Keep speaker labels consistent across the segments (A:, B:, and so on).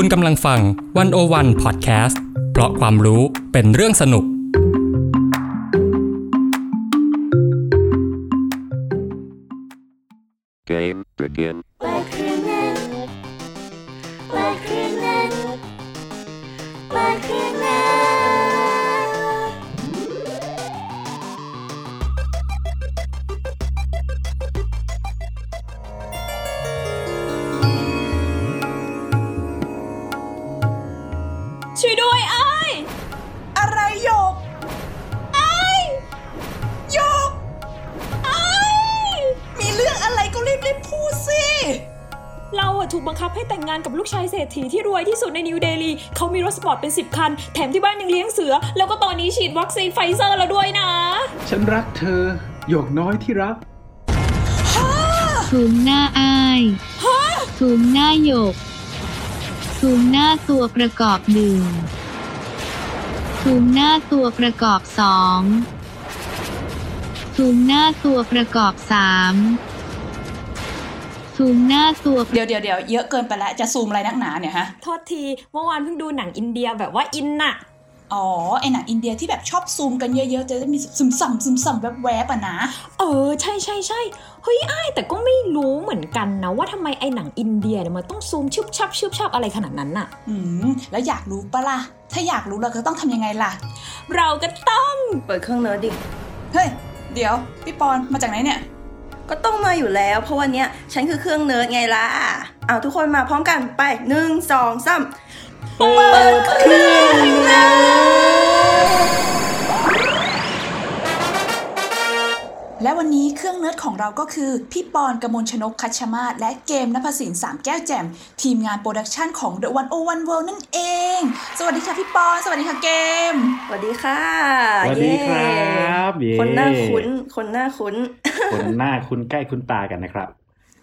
A: คุณกำลังฟังวันโอวันพอดแคสต์เพราะความรู้เป็นเรื่องสนุก
B: Game begin.
C: คับให้แต่งงานกับลูกชายเศรษฐีที่รวยที่สุดในนิวเดลีเขามีรถสปอร์ตเป็น 10 คัน แถมที่บ้านยังเลี้ยงเสือ แล้วก็ตอนนี้ฉีดวัคซีนไฟเซอร์แล้วด้วยนะ
D: ฉันรักเธอ หยกน้อยที่รัก
E: ซูมหน้าอ้ายซูมหน้าหยกซูมหน้าตัวประกอบหนึ่งซูมหน้าตัวประกอบสองซูมหน้าตัวประกอบสาม ซูมหน้าตัว
F: เดี๋ยวเดี๋ยวเดี๋ยวเยอะเกินไปแล้วจะซูมอะไรนักหนาเนี่ยฮะ
C: โทษทีเมื่อวานเพิ่งดูหนังอินเดียแบบว่าอินน่ะ
F: อ๋อไอหนังอินเดียที่แบบชอบซูมกันเยอะๆ จะได้มีซึมซัมซึมซัมแวบๆอะนะ
C: เออ ใช่ใช่ใช่เฮ้ยไอ้ายแต่ก็ไม่รู้เหมือนกันนะ ว่าทำไมไอ้หนังอินเดียเนี่ยมันต้องซูมชุบชับชุบชับอะไรขนาดนั้นน่ะ
F: อืม แล้วอยากรู้ปะล่ะ ถ้าอยากรู้เราก็ต้องทำยังไงล่ะ
C: เราก็ต้อง
G: เปิดเครื่องเนิร์ดดิ
F: เฮ้ย เดี๋ยว พี่ปอนมาจากไหนเนี่ย
G: ก็ต้องมาอยู่แล้ว เพราะวันนี้ฉันคือเครื่องเนิร์ดไงล่ะเอาทุกคนมาพร้อมกันไปหนึ่งสองสาม
F: เปิดเครื่องเนิร์ด และวันนี้เครื่องเนิร์ดของเราก็คือ พี่ปอนกมลชนกคัชมาศและเกมนภสินสามแก้วแจ่ม ทีมงาน production ของ The One O One World นั่นเอง สวัสดีค่ะพี่ปอน สวัสดีค่ะเกม
G: สวัสดีค่ะ
D: สวัสดีครับเย้
G: คนหน้าคุ้น คนหน้าคุ้น
D: คนหน้าคุ้นใกล้คุ้นตากันนะครับ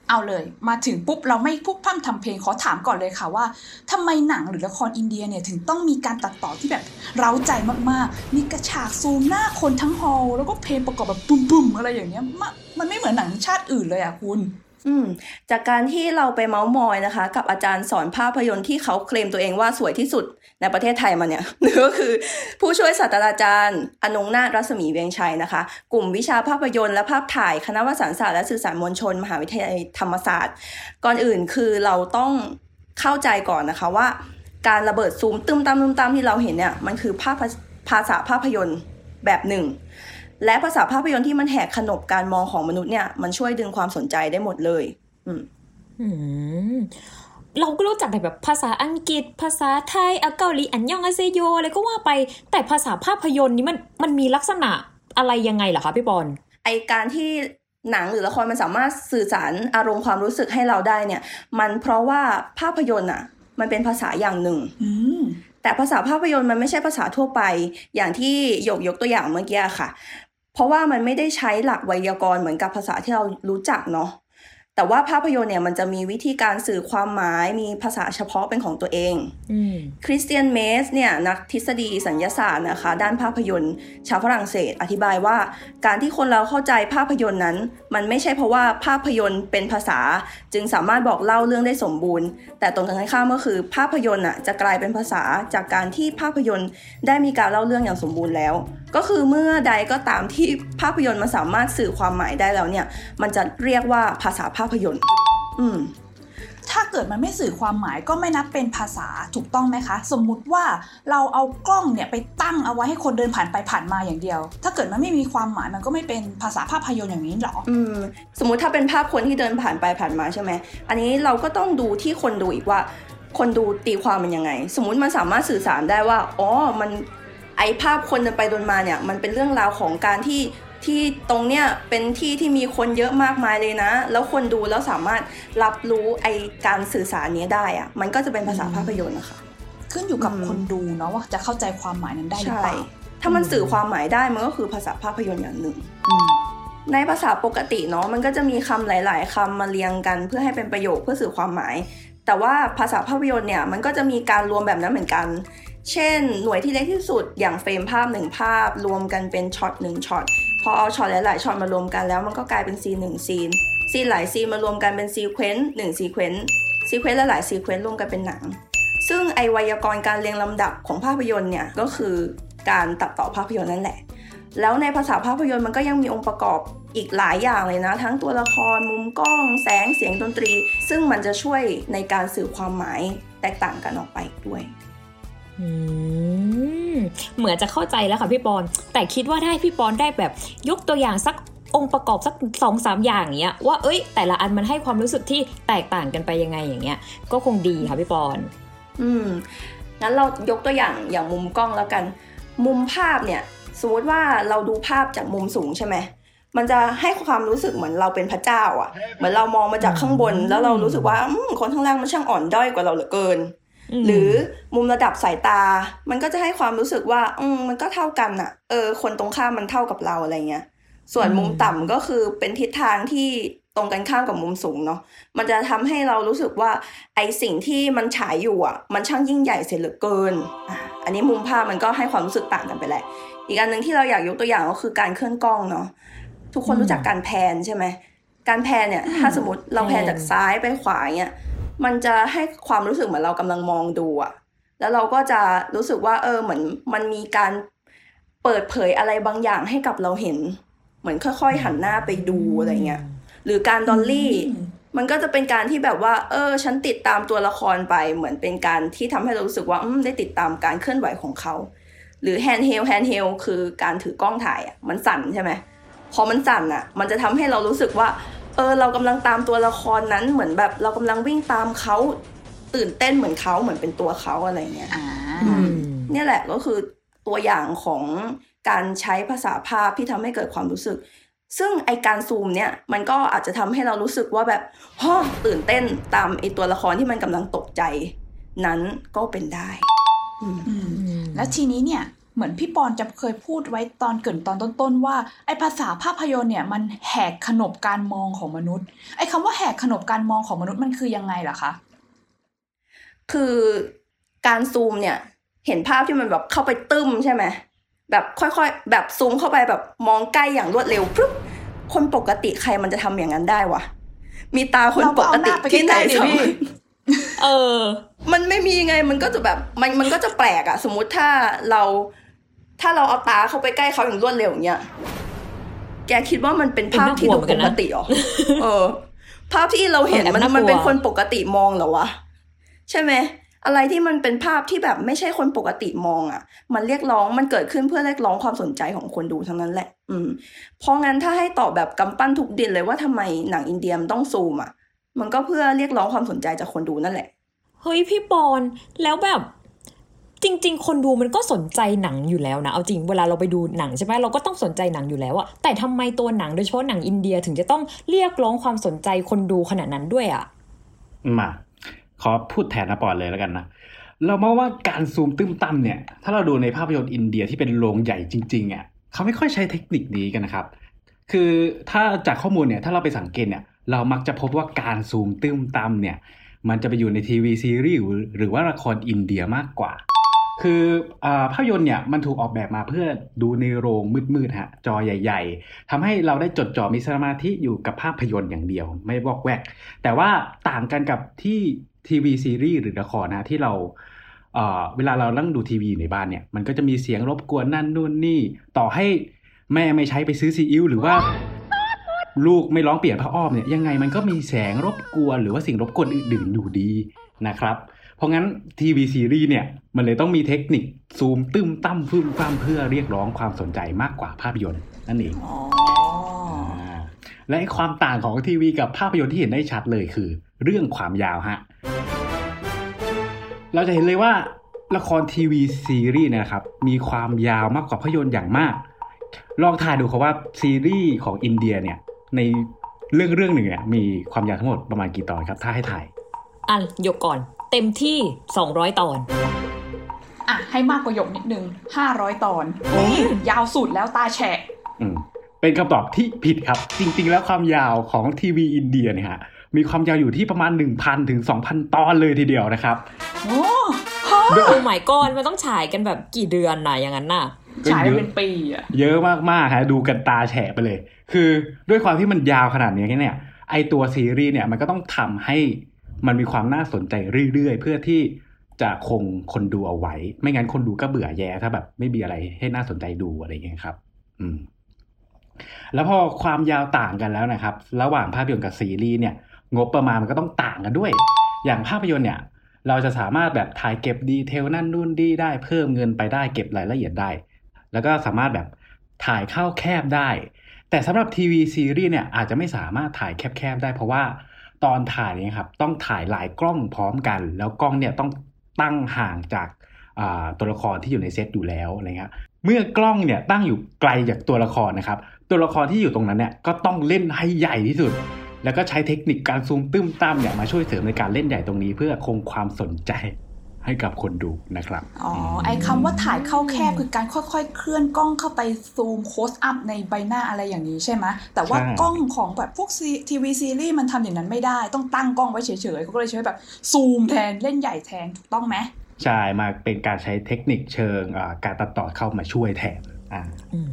F: เอาเลย มาถึงปุ๊บเราไม่พุกพร่ำทำเพลงขอถามก่อนเลยค่ะว่าทำไมหนังหรือละครอินเดียเนี่ยถึงต้องมีการตัดต่อที่แบบเร้าใจมากๆ มีกระฉากซูมหน้าคนทั้งฮอลล์แล้วก็เพลงประกอบแบบบุ่มๆอะไรอย่างเงี้ยมะมันไม่เหมือนหนังชาติอื่นเลยอะคุณ
G: อืมจากการที่เราไปเมาส์มอยนะคะ กับอาจารย์สอนภาพยนตร์ที่เขาเคลมตัวเองว่าสวยที่สุดในประเทศไทยมาเนี่ยก็คือ ผู้ช่วยศาสตราจารย์อนงนาถรัศมีเวียงชัยนะคะ กลุ่มวิชาภาพยนตร์และภาพถ่ายคณะวารสารศาสตร์และสื่อสารมวลชน มหาวิทยาลัยธรรมศาสตร์ ก่อนอื่นคือเราต้องเข้าใจก่อนนะคะว่า การระเบิดซูมตึมตามตึมตามที่เราเห็นเนี่ยมันคือภาพภาษาภาพยนตร์แบบหนึ่ง และภาษาภาพยนตร์ที่มันแหกขนบการมองของมนุษย์เนี่ยมันช่วยดึงความสนใจได้หมดเลย อืม
C: อืมเราก็รู้จักแต่แบบภาษาอังกฤษ ภาษาไทยอาเกาหลีอันยองอาเซโยอะไรก็ว่าไป แต่ภาษาภาพยนตร์นี้มันมันมีลักษณะอะไรยังไงเหรอคะพี่บอล
G: ไอการที่หนังหรือละครมันสามารถสื่อสารอารมณ์ความรู้สึกให้เราได้เนี่ย มันเพราะว่าภาพยนตร์อะ มันเป็นภาษาอย่างหนึ่ง
F: อืม
G: แต่ภาษาภาพยนตร์มันไม่ใช่ภาษาทั่วไป อย่างที่ยกยกตัวอย่างเมื่อกี้ค่ะ เพราะว่ามันไม่ได้ใช้หลักไวยากรณ์เหมือนกับภาษาที่เรารู้จักเนาะแต่ว่าภาพยนตร์เนี่ยมันจะมีวิธีการสื่อความหมายมีภาษาเฉพาะเป็นของตัวเอง
C: อืม
G: คริสเตียนเมสเนี่ยนักทฤษฎีสัญญาศาสตร์นะคะ ด้านภาพยนตร์ ชาวฝรั่งเศสอธิบายว่า การที่คนเราเข้าใจภาพยนตร์นั้น มันไม่ใช่เพราะว่าภาพยนตร์เป็นภาษา จึงสามารถบอกเล่าเรื่องได้สมบูรณ์ แต่ตรงกันข้ามก็คือ ภาพยนตร์อะจะกลายเป็นภาษาจากการที่ภาพยนตร์ได้มีการเล่าเรื่องอย่างสมบูรณ์แล้วก็คือเมื่อใดก็ตามที่ภาพยนตร์มันสามารถสื่อความหมายได้แล้วเนี่ย มันจะเรียกว่าภาษาภาพยนตร์ อืม
F: ถ้าเกิดมันไม่สื่อความหมายก็ไม่นับเป็นภาษาถูกต้องไหมคะ สมมุติว่าเราเอากล้องเนี่ยไปตั้งเอาไว้ให้คนเดินผ่านไปผ่านมาอย่างเดียว ถ้าเกิดมันไม่มีความหมายมันก็ไม่เป็นภาษาภาพยนตร์อย่างนี้หรอ
G: อืมสมมุติถ้าเป็นภาพคนที่เดินผ่านไปผ่านมาใช่ไหมอันนี้เราก็ต้องดูที่คนดูอีกว่า คนดูตีความมันยังไง สมมุติมันสามารถสื่อสารได้ว่าอ๋อมัน ไอภาพคนเดินไปเดินมาเนี่ยมันเป็นเรื่องราวของการที่ที่ตรงเนี้ยเป็นที่ที่มีคนเยอะมากมายเลยนะ แล้วคนดูแล้วสามารถรับรู้ไอการสื่อสารเนี้ยได้อะมันก็จะเป็นภาษาภาพยนตร์นะคะ
F: ขึ้นอยู่กับ
G: อืม
F: คนดูเนาะว่าจะเข้าใจความหมายนั้นได้หรือ
G: ใช่
F: เปล่า
G: ถ้ามันสื่อความหมายได้มันก็คือภาษาภาพยนตร์อย่างหนึ่งในภาษาปกติเนาะมันก็จะมีคำหลาย ๆคำมาเรียงกันเพื่อให้เป็นประโยคเพื่อสื่อความหมาย แต่ว่าภาษาภาพยนตร์เนี่ยมันก็จะมีการรวมแบบนั้นเหมือนกัน เช่น หน่วยที่เล็กที่สุดอย่างเฟรมภาพหนึ่งภาพ รวมกันเป็นช็อตหนึ่งช็อตพอเอาช็อตหลายๆช็อตมารวมกันแล้วมันก็กลายเป็นซีนหนึ่งซีนซีนหลายซีนมารวมกันเป็น sequence หนึ่ง sequence sequence หลายๆ sequence รวมกันเป็นหนัง ซึ่งไอไวยากรณ์การเรียงลำดับของภาพยนตร์เนี่ยก็คือการตัดต่อภาพยนตร์นั่นแหละ แล้วในภาษาภาพยนตร์มันก็ยังมีองค์ประกอบอีกหลายอย่างเลยนะ ทั้งตัวละครมุมกล้อง แสงเสียงดนตรี ซึ่งมันจะช่วยในการสื่อความหมายแตกต่างกันออกไปด้วย
C: เหมือนจะเข้าใจแล้วค่ะพี่ปอน แต่คิดว่าได้พี่ปอนได้แบบยกตัวอย่างสักองค์ประกอบสักสองสามอย่างเงี้ยว่าเอ้ย แต่ละอันมันให้ความรู้สึกที่แตกต่างกันไปยังไงอย่างเงี้ย ก็คงดีค่ะพี่ปอน
G: อืมงั้นเรายกตัวอย่างอย่างมุมกล้องแล้วกัน มุมภาพเนี่ย สมมติว่าเราดูภาพจากมุมสูงใช่ไหมมันจะให้ความรู้สึกเหมือนเราเป็นพระเจ้าอะ่ะ เหมือนเรามองมาจากข้างบน แล้วเรารู้สึกว่าคนข้างล่างมันช่างอ่อนด้อยกว่าเราเหลือเกิน หรือมุมระดับสายตา มันก็จะให้ความรู้สึกว่า อืมมันก็เท่ากันอะเออ คนตรงข้ามมันเท่ากับเราอะไรเงี้ย ส่วนมุมต่ำก็คือเป็นทิศทางที่ตรงกันข้ามกับมุมสูงเนาะ มันจะทำให้เรารู้สึกว่าไอสิ่งที่มันฉายอยู่อะ มันช่างยิ่งใหญ่เสียเหลือเกินอะอันนี้มุมภาพมันก็ให้ความรู้สึกต่างกันไปแหละ อีกอันหนึ่งที่เราอยากยกตัวอย่างก็คือการเคลื่อนกล้องเนาะ ทุกคนรู้จักการแพนใช่ไหม การแพนเนี่ย ถ้าสมมติเราแพนจากซ้ายไปขวาเนี่ย มันจะให้ความรู้สึกเหมือนเรากำลังมองดูอะแล้วเราก็จะรู้สึกว่าเออเหมือนมันมีการเปิดเผยอะไรบางอย่างให้กับเราเห็น เหมือนค่อยๆหันหน้าไปดูอะไรเงี้ยหรือการดอลลี่ มันก็จะเป็นการที่แบบว่า เออ ฉันติดตามตัวละครไปเหมือนเป็นการที่ทำให้เรารู้สึกว่าอืมได้ติดตามการเคลื่อนไหวของเขา หรือ handheld handheld คือการถือกล้องถ่ายอะมันสั่นใช่ไหมพอมันสั่นอะ มันจะทำให้เรารู้สึกว่า เออเรากำลังตามตัวละครนั้นเหมือนแบบ เรากำลังวิ่งตามเขาตื่นเต้นเหมือนเขาเหมือนเป็นตัวเขาอะไรเงี้ย
F: อ่า
C: อืม
G: เนี่ยแหละก็คือตัวอย่างของการใช้ภาษาภาพที่ทำให้เกิดความรู้สึก ซึ่งไอการซูมเนี่ยมันก็อาจจะทำให้เรารู้สึกว่าแบบฮ่อตื่นเต้นตามไอตัวละครที่มันกำลังตกใจ นั้นก็เป็นได้อืม
F: อืมแล้วทีนี้เนี่ย เหมือนพี่ปอนจะเคยพูดไว้ตอนเกรินตอนต้นๆว่า ไอภาษาภาพยนตร์เนี่ยมันแหกขนบการมองของมนุษย์ ไอคำว่าแหกขนบการมองของมนุษย์มันคือยังไงล่ะคะ
G: คือการซูมเนี่ย เห็นภาพที่มันแบบเข้าไปตึ้มใช่ไหมแบบค่อยๆ แบบซูมเข้าไปแบบมองใกล้อย่างรวดเร็วปุ๊บคนปกติใครมันจะทำอย่างนั้นได้วะมีตาคน
F: เรา
G: ป
F: ก็
G: ก
F: เอาห
G: ติ
F: น้าไป
G: ที่ไหน
F: ใกล้ๆดิ
G: สา
F: พี่
G: มารถ
C: เออ
G: มันไม่มีไงมันก็จะแบบมันมันก็จะแปลกอะสมมุติถ้าเรา ถ้าเราเอาตาเข้าไปใกล้เขาอย่างรวดเร็วอย่างเงี้ยแกคิดว่ามันเป็นภาพที่ดูปกติเหรอเออ ภาพที่เราเห็น
C: เออแอบ
G: มัน
C: น่ากลัว
G: มันเป็นคนปกติมองเหรอวะใช่ไหมอะไรที่มันเป็นภาพที่แบบไม่ใช่คนปกติมองอะมันเรียกร้องมันเกิดขึ้นเพื่อเรียกร้องความสนใจของคนดูทั้งนั้นแหละ อืม เพราะงั้นถ้าให้ตอบแบบกำปั้นทุบดินเลยว่าทำไมหนังอินเดียมันต้องซูมอะมันก็เพื่อเรียกร้องความสนใจจากคนดูนั่นแหละ
C: เฮ้ยพี่ปอนแล้วแบบ จริง ๆ คนดูมันก็สนใจหนังอยู่แล้วนะ เอาจริงเวลาเราไปดูหนังใช่ไหมเราก็ต้องสนใจหนังอยู่แล้วอะแต่ทำไมตัวหนังโดยเฉพาะหนังอินเดียถึงจะต้องเรียกร้องความสนใจคนดูขนาดนั้นด้วยอะ
D: มาขอพูดแทนนะปอนเลยแล้วกันนะเรามองว่าการซูมตื้มตั้มเนี่ย ถ้าเราดูในภาพยนตร์อินเดียที่เป็นโรงใหญ่จริงๆอะเขาไม่ค่อยใช้เทคนิคนี้กันนะครับ คือถ้าจากข้อมูลเนี่ยถ้าเราไปสังเกตเนี่ย เรามักจะพบว่าการซูมตื้มตั้มเนี่ย มันจะไปอยู่ในทีวีซีรีส์หรือว่าละครอินเดียมากกว่า คือภาพยนตร์เนี่ยมันถูกออกแบบมาเพื่อดูในโรงมืดๆฮะจอใหญ่ ๆทำให้เราได้จดจ่อมีสมาธิอยู่กับภาพยนตร์อย่างเดียว ไม่วอกแวก แต่ว่าต่างกันกับที่ทีวีซีรีส์หรือละครนะที่เราเอ่อเวลาเรานั่งดูทีวีในบ้านเนี่ยมันก็จะมีเสียงรบกวนนั่นนู่นนี่ ต่อให้แม่ไม่ใช้ไปซื้อซีอิ๊วหรือว่าลูกไม่ร้องเปลี่ยนผ้าอ้อมเนี่ยยังไงมันก็มีแสงรบกวนหรือว่าสิ่งรบกวนอื่นๆอยู่ดีนะครับ เพราะงั้นทีวีซีรีส์เนี่ยมันเลยต้องมีเทคนิคซูมตึ้มตั้มฟึ่มฟ้ามเพื่อเรียกร้องความสนใจมากกว่าภาพยนตร์นั่นเอง
F: อ๋อ
D: อ่าและไอ้ความต่างของทีวีกับภาพยนตร์ที่เห็นได้ชัดเลยคือ เรื่องความยาวฮะเราจะเห็นเลยว่าละครทีวีซีรีส์เนยนะครับมีความยาวมากกว่าภาพยนตร์อย่างมาก ลองทายดูครับว่าซีรีส์ของอินเดียเนี่ยในเรื่องเรื่องหนึ่งเนี่ยมีความยาวทั้งหมดประมาณกี่ตอนครับถ้าให้ถ่าย
C: อะยกก่อน เต็มที่ 200 ตอน
F: อะ ให้มากกว่าหยกนิดนึงห้าร้อยตอนนี่ยาวสุดแล้วตาแฉะ
D: อืมเป็นคำตอบที่ผิดครับ จริง ๆ แล้วความยาวของทีวีอินเดียเนี่ยฮะมีความยาวอยู่ที่ประมาณ 1,000 ถึง 2,000 ตอนเลยทีเดียวนะครับ
F: โอ้
C: โอ้หมายก้อนมันต้องฉายกันแบบกี่เดือนน่ะอย่างนั้นน่ะ
F: ฉายไปเป็นปีอะ
D: เยอะมากๆฮะดูกันตาแฉะไปเลย คือด้วยความที่มันยาวขนาดนี้เนี่ย ไอตัวซีรีส์เนี่ยมันก็ต้องทำให้ มันมีความน่าสนใจเรื่อยๆ เพื่อที่จะคงคนดูเอาไว้ ไม่งั้นคนดูก็เบื่อแย่ถ้าแบบ ไม่มีอะไรให้น่าสนใจดูอะไรอย่างเงี้ยครับ อืม แล้วพอความยาวต่างกันแล้วนะครับ ระหว่างภาพยนตร์กับซีรีส์เนี่ย งบประมาณมันก็ต้องต่างกันด้วย อย่างภาพยนตร์เนี่ย เราจะสามารถแบบถ่ายเก็บ detail นั่นนู่นนี่ได้เพิ่มเงินไปได้เก็บรายละเอียดได้ แล้วก็สามารถแบบถ่ายเข้าแคบได้ แต่สำหรับทีวีซีรีส์เนี่ยอาจจะไม่สามารถถ่ายแคบๆได้เพราะว่า ตอนถ่ายเนี่ยครับต้องถ่ายหลายกล้องพร้อมกัน แล้วกล้องเนี่ยต้องตั้งห่างจากตัวละครที่อยู่ในเซตอยู่แล้วอะไรเงี้ยเมื่อกล้องเนี่ยตั้งอยู่ไกลจากตัวละครนะครับ ตัวละครที่อยู่ตรงนั้นเนี่ยก็ต้องเล่นให้ใหญ่ที่สุด แล้วก็ใช้เทคนิคการซูมตื้มตั้มเนี่ยมาช่วยเสริมในการเล่นใหญ่ตรงนี้ เพื่อคงความสนใจ ให้กับคนดูนะครับ
F: อ๋อ ไอ้คำว่าถ่ายเข้าแคบคือการค่อยๆ เคลื่อนกล้องเข้าไปซูมโคสอัพในใบหน้าอะไรอย่างนี้ใช่ไหมแต่ว่า
D: ใช่
F: กล้องของแบบพวกทีวีซีรีส์มันทำอย่างนั้นไม่ได้ ต้องตั้งกล้องไว้เฉยๆเขาก็เลยใช้แบบซูมแทนเล่นใหญ่แทนถูกต้องไหม
D: ใช่ มาเป็นการใช้เทคนิคเชิงอ่าการตัดต่อเข้ามาช่วยแทนอ่า
C: อืม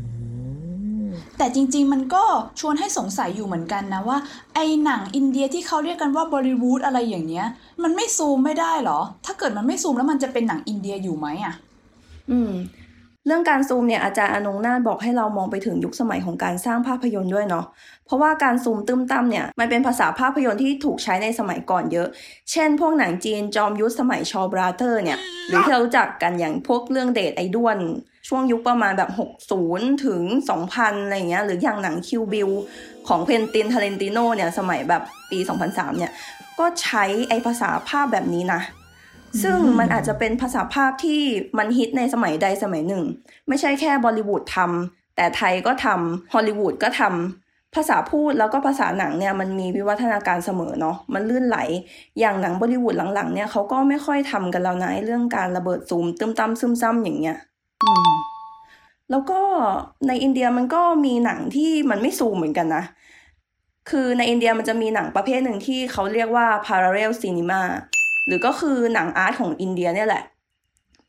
F: แต่จริง ๆ มันก็ชวนให้สงสัยอยู่เหมือนกันนะว่า ไอหนังอินเดียที่เขาเรียกกันว่าบอลิวูดอะไรอย่างเงี้ย มันไม่ซูมไม่ได้เหรอ ถ้าเกิดมันไม่ซูมแล้วมันจะเป็นหนังอินเดียอยู่ไหมอะ
G: อืมเรื่องการซูมเนี่ยอาจารย์อนงนาถบอกให้เรามองไปถึงยุคสมัยของการสร้างภาพยนตร์ด้วยเนาะ เพราะว่าการซูมตึ้มตั้มเนี่ยมันเป็นภาษาภาพยนตร์ที่ถูกใช้ในสมัยก่อนเยอะ เช่น พวกหนังจีนจอมยุทธสมัย Shaw Brothers เนี่ย หรือที่เรารู้จักกันอย่างพวกเรื่องเดชไอ้ด้วน ช่วงยุคประมาณแบบ 60 ถึง 2000 อะไรเงี้ยหรืออย่างหนัง Kill Bill ของ Quentin Tarantino เนี่ยสมัยแบบปี 2003 เนี่ย ก็ใช้ไอภาษาภาพแบบนี้นะ ซึ่งมันอาจจะเป็นภาษาภาพที่มันฮิตในสมัยใดสมัยหนึ่ง ไม่ใช่แค่บอลิวูดทำแต่ไทยก็ทำฮอลลีวูดก็ทำภาษาพูดแล้วก็ภาษาหนังเนี่ยมันมีวิวัฒนาการเสมอเนาะมันลื่นไหล อย่างหนังบอลิวูดหลังๆเนี่ยเขาก็ไม่ค่อยทำกันแล้วนะเรื่องการระเบิดซูมตึมตั้มซึมซ้ำอย่างเงี้ย แล้วก็ในอินเดียมันก็มีหนังที่มันไม่ซูมเหมือนกันนะ คือในอินเดียมันจะมีหนังประเภทหนึ่งที่เขาเรียกว่า parallel cinema หรือก็คือหนังอาร์ตของอินเดียเนี่ยแหละ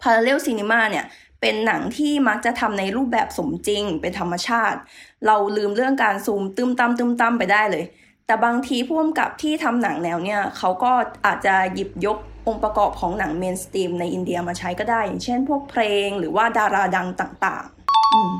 G: parallel cinema เนี่ยเป็นหนังที่มักจะทำในรูปแบบสมจริง เป็นธรรมชาติ เราลืมเรื่องการซูมตึมตั้มตึมตั้มไปได้เลย แต่บางทีผู้กำกับที่ทำหนังแนวเนี่ยเขาก็อาจจะหยิบยก องค์ประกอบของหนัง mainstream ในอินเดียมาใช้ก็ได้ อย่างเช่นพวกเพลงหรือว่าดาราดังต่างๆ อืม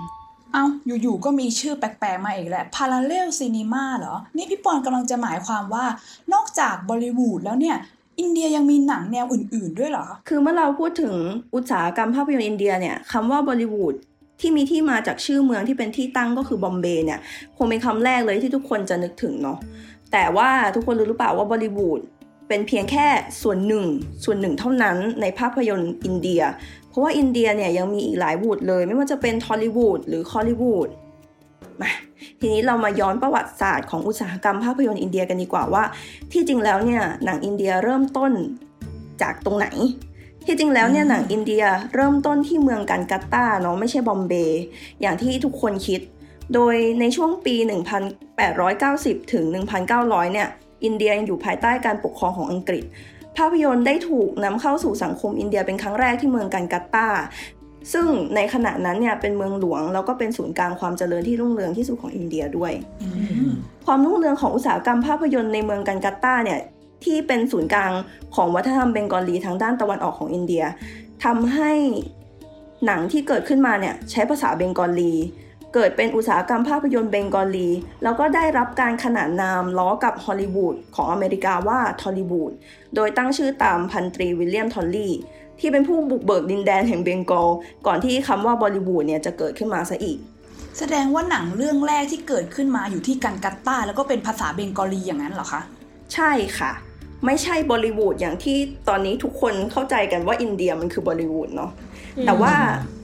F: เอ้าอยู่ๆก็มีชื่อแปลกๆมาอีกแล้ว Parallel Cinema เหรอ นี่พี่ปอนกำลังจะหมายความว่านอกจากบอลิวูดแล้วเนี่ยอินเดียยังมีหนังแนวอื่นๆด้วยเหรอ
G: คือเมื่อเราพูดถึงอุตสาหกรรมภาพยนตร์อินเดียเนี่ยคำว่าบอลิวูดที่มีที่มาจากชื่อเมืองที่เป็นที่ตั้งก็คือบอมเบย์เนี่ยคงเป็นคำแรกเลยที่ทุกคนจะนึกถึงเนาะแต่ว่าทุกคนรู้หรือเปล่าว่าบอลิวูด เป็นเพียงแค่ส่วนหนึ่ง ส่วนหนึ่งเท่านั้นในภาพยนตร์อินเดีย เพราะว่าอินเดียเนี่ยยังมีอีกหลายวูดเลย ไม่ว่าจะเป็นทอลลีวูดหรือคอลลีวูดมาทีนี้เรามาย้อนประวัติศาสตร์ของอุตสาหกรรมภาพยนตร์อินเดียกันดีกว่าว่า ที่จริงแล้วเนี่ยหนังอินเดียเริ่มต้นจากตรงไหน ที่จริงแล้วเนี่ยหนังอินเดียเริ่มต้นที่เมืองกัลกัตตาเนาะไม่ใช่บอมเบย์อย่างที่ทุกคนคิด โดยในช่วงปี 1890 ถึง 1900 เนี่ย อินเดียยังอยู่ภายใต้การปกครองของอังกฤษ ภาพยนตร์ได้ถูกนำเข้าสู่สังคมอินเดียเป็นครั้งแรกที่เมืองกันกัตตาซึ่งในขณะนั้นเนี่ยเป็นเมืองหลวง แล้วก็เป็นศูนย์กลางความเจริญที่รุ่งเรืองที่สุดของอินเดียด้วย
F: อืม
G: ความรุ่งเรืองของอุตสาหกรรมภาพยนตร์ในเมืองกันกัตตาเนี่ยที่เป็นศูนย์กลางของวัฒนธรรมเบงกอลีทางด้านตะวันออกของอินเดียทำให้หนังที่เกิดขึ้นมาเนี่ยใช้ภาษาเบงกอลี เกิดเป็นอุตสาหกรรมภาพยนตร์เบงกอลี แล้วก็ได้รับการขนานนามล้อกับฮอลลีวูดของอเมริกาว่าทอลลีวูด โดยตั้งชื่อตามพันตรีวิลเลียมทอลลี่ ที่เป็นผู้บุกเบิกดินแดนแห่งเบงกอล ก่อนที่คำว่าบอลลีวูดเนี่ยจะเกิดขึ้นมาซะอีก
F: แสดงว่าหนังเรื่องแรกที่เกิดขึ้นมาอยู่ที่กัลกัตตาแล้วก็เป็นภาษาเบงกอลีอย่างนั้นเหรอคะ
G: ใช่ค่ะ ไม่ใช่บอลิวูดอย่างที่ตอนนี้ทุกคนเข้าใจกันว่าอินเดียมันคือบอลิวูดเนาะ แต่ว่า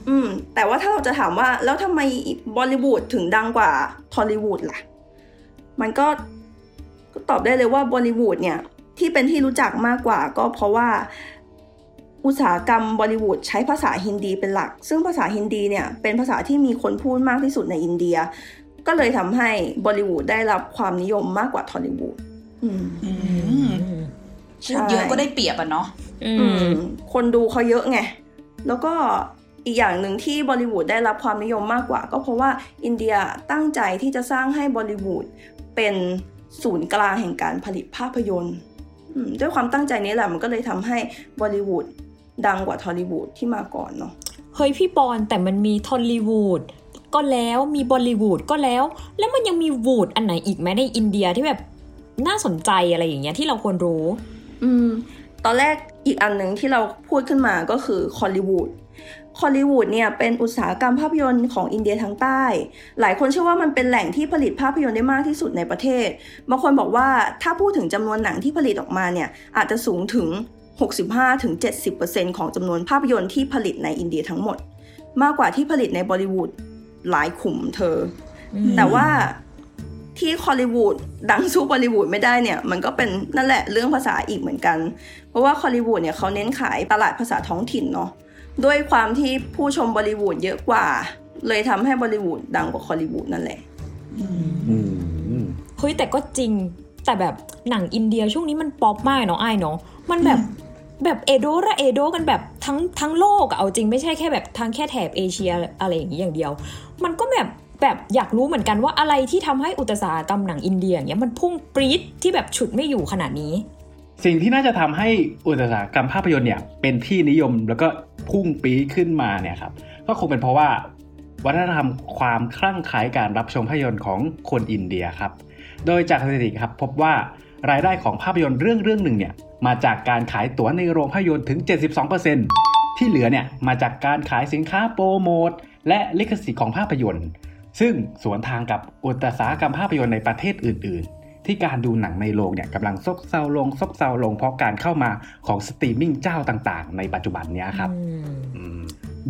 G: อืม แต่ว่าถ้าเราจะถามว่า แล้วทำไมบอลิวูดถึงดังกว่าทอลลีวูดล่ะ มันก็ก็ตอบได้เลยว่าบอลิวูดเนี่ย ที่เป็นที่รู้จักมากกว่า ก็เพราะว่าอุตสาหกรรมบอลิวูดใช้ภาษาฮินดีเป็นหลัก ซึ่งภาษาฮินดีเนี่ย เป็นภาษาที่มีคนพูดมากที่สุดในอินเดีย ก็เลยทำให้บอลิวูดได้รับความนิยมมากกว่าทอลลีวูดอืม
F: อืมพูดเยอะก็ได้เปรียบอะเนาะ
C: อืม
G: อื
C: ม
G: คนดูเขาเยอะไง แล้วก็อีกอย่างหนึ่งที่บอลิวูดได้รับความนิยมมากกว่า ก็เพราะว่าอินเดียตั้งใจที่จะสร้างให้บอลิวูดเป็นศูนย์กลางแห่งการผลิตภาพยนตร์อืมด้วยความตั้งใจนี้แหละมันก็เลยทำให้บอลิวูดดังกว่าทอลลีวูดที่มาก่อนเนาะ
C: เฮ้ยพี่ปอนแต่มันมีทอลลีวูดก็แล้วมีบอลลีวูดก็แล้ว แล้วมันยังมีวูดอันไหนอีกไหมในอินเดียที่แบบน่าสนใจอะไรอย่างเงี้ยที่เราควรรู้
G: อืม ตอนแรก อีกอันหนึ่งที่เราพูดขึ้นมาก็คือคอลลีวูดคอลลีวูดเนี่ยเป็นอุตสาหกรรมภาพยนตร์ของอินเดียทางใต้ หลายคนเชื่อว่ามันเป็นแหล่งที่ผลิตภาพยนตร์ได้มากที่สุดในประเทศ บางคนบอกว่าถ้าพูดถึงจำนวนหนังที่ผลิตออกมาเนี่ยอาจจะสูงถึง 65-70%ของจำนวนภาพยนตร์ที่ผลิตในอินเดียทั้งหมด มากกว่าที่ผลิตในบอลิวูดหลายขุมเธออื
C: ม
G: แต่ว่า ที่คอลลีวูดดังสู้บอลิวูดไม่ได้เนี่ย มันก็เป็นนั่นแหละเรื่องภาษาอีกเหมือนกัน เพราะว่าคอลลีวูดเนี่ยเขาเน้นขายตลาดภาษาท้องถิ่นเนาะด้วยความที่ผู้ชมบอลิวูดเยอะกว่า เลยทำให้บอลิวูดดังกว่าคอลลีวูดนั่นแหละ
D: อืม
C: เฮ้ยแต่ก็จริงแต่แบบหนังอินเดียช่วงนี้มันป๊อปมากเนาะไอ้ายเนาะมันแบบแบบเอโดระเอโดกันแบบทั้งทั้งโลกอะเอาจริงไม่ใช่แค่แบบทางแค่แถบเอเชียอะไรอย่างนี้อย่างเดียว มันก็แบบ แบบอยากรู้เหมือนกันว่าอะไรที่ทำให้อุตสาหกรรมหนังอินเดียเงี้ยมันพุ่งปรี๊ดที่แบบฉุดไม่อยู่ขนาดนี้
D: สิ่งที่น่าจะทำให้อุตสาหกรรมภาพยนตร์เนี่ยเป็นที่นิยมแล้วก็พุ่งปี๊ดขึ้นมาเนี่ยครับก็คงเป็นเพราะว่าวัฒนธรรมความคลั่งไคล้การรับชมภาพยนตร์ของคนอินเดียครับ โดยจากสถิติครับพบว่ารายได้ของภาพยนตร์เรื่องเรื่องหนึ่งเนี่ยมาจากการขายตั๋วในโรงภาพยนตร์ถึง 72%ที่เหลือเนี่ยมาจากการขายสินค้าโปรโมทและลิขสิทธิ์ของภาพยนตร์ ซึ่งสวนทางกับอุตสาหกรรมภาพยนตร์ในประเทศอื่น ๆ ที่การดูหนังในโรงเนี่ยกำลังซบเซาลงซบเซาลงเพราะการเข้ามาของสตรีมมิ่งเจ้าต่าง ๆ ในปัจจุบันเนี้ยครับ
C: อืม
D: อืม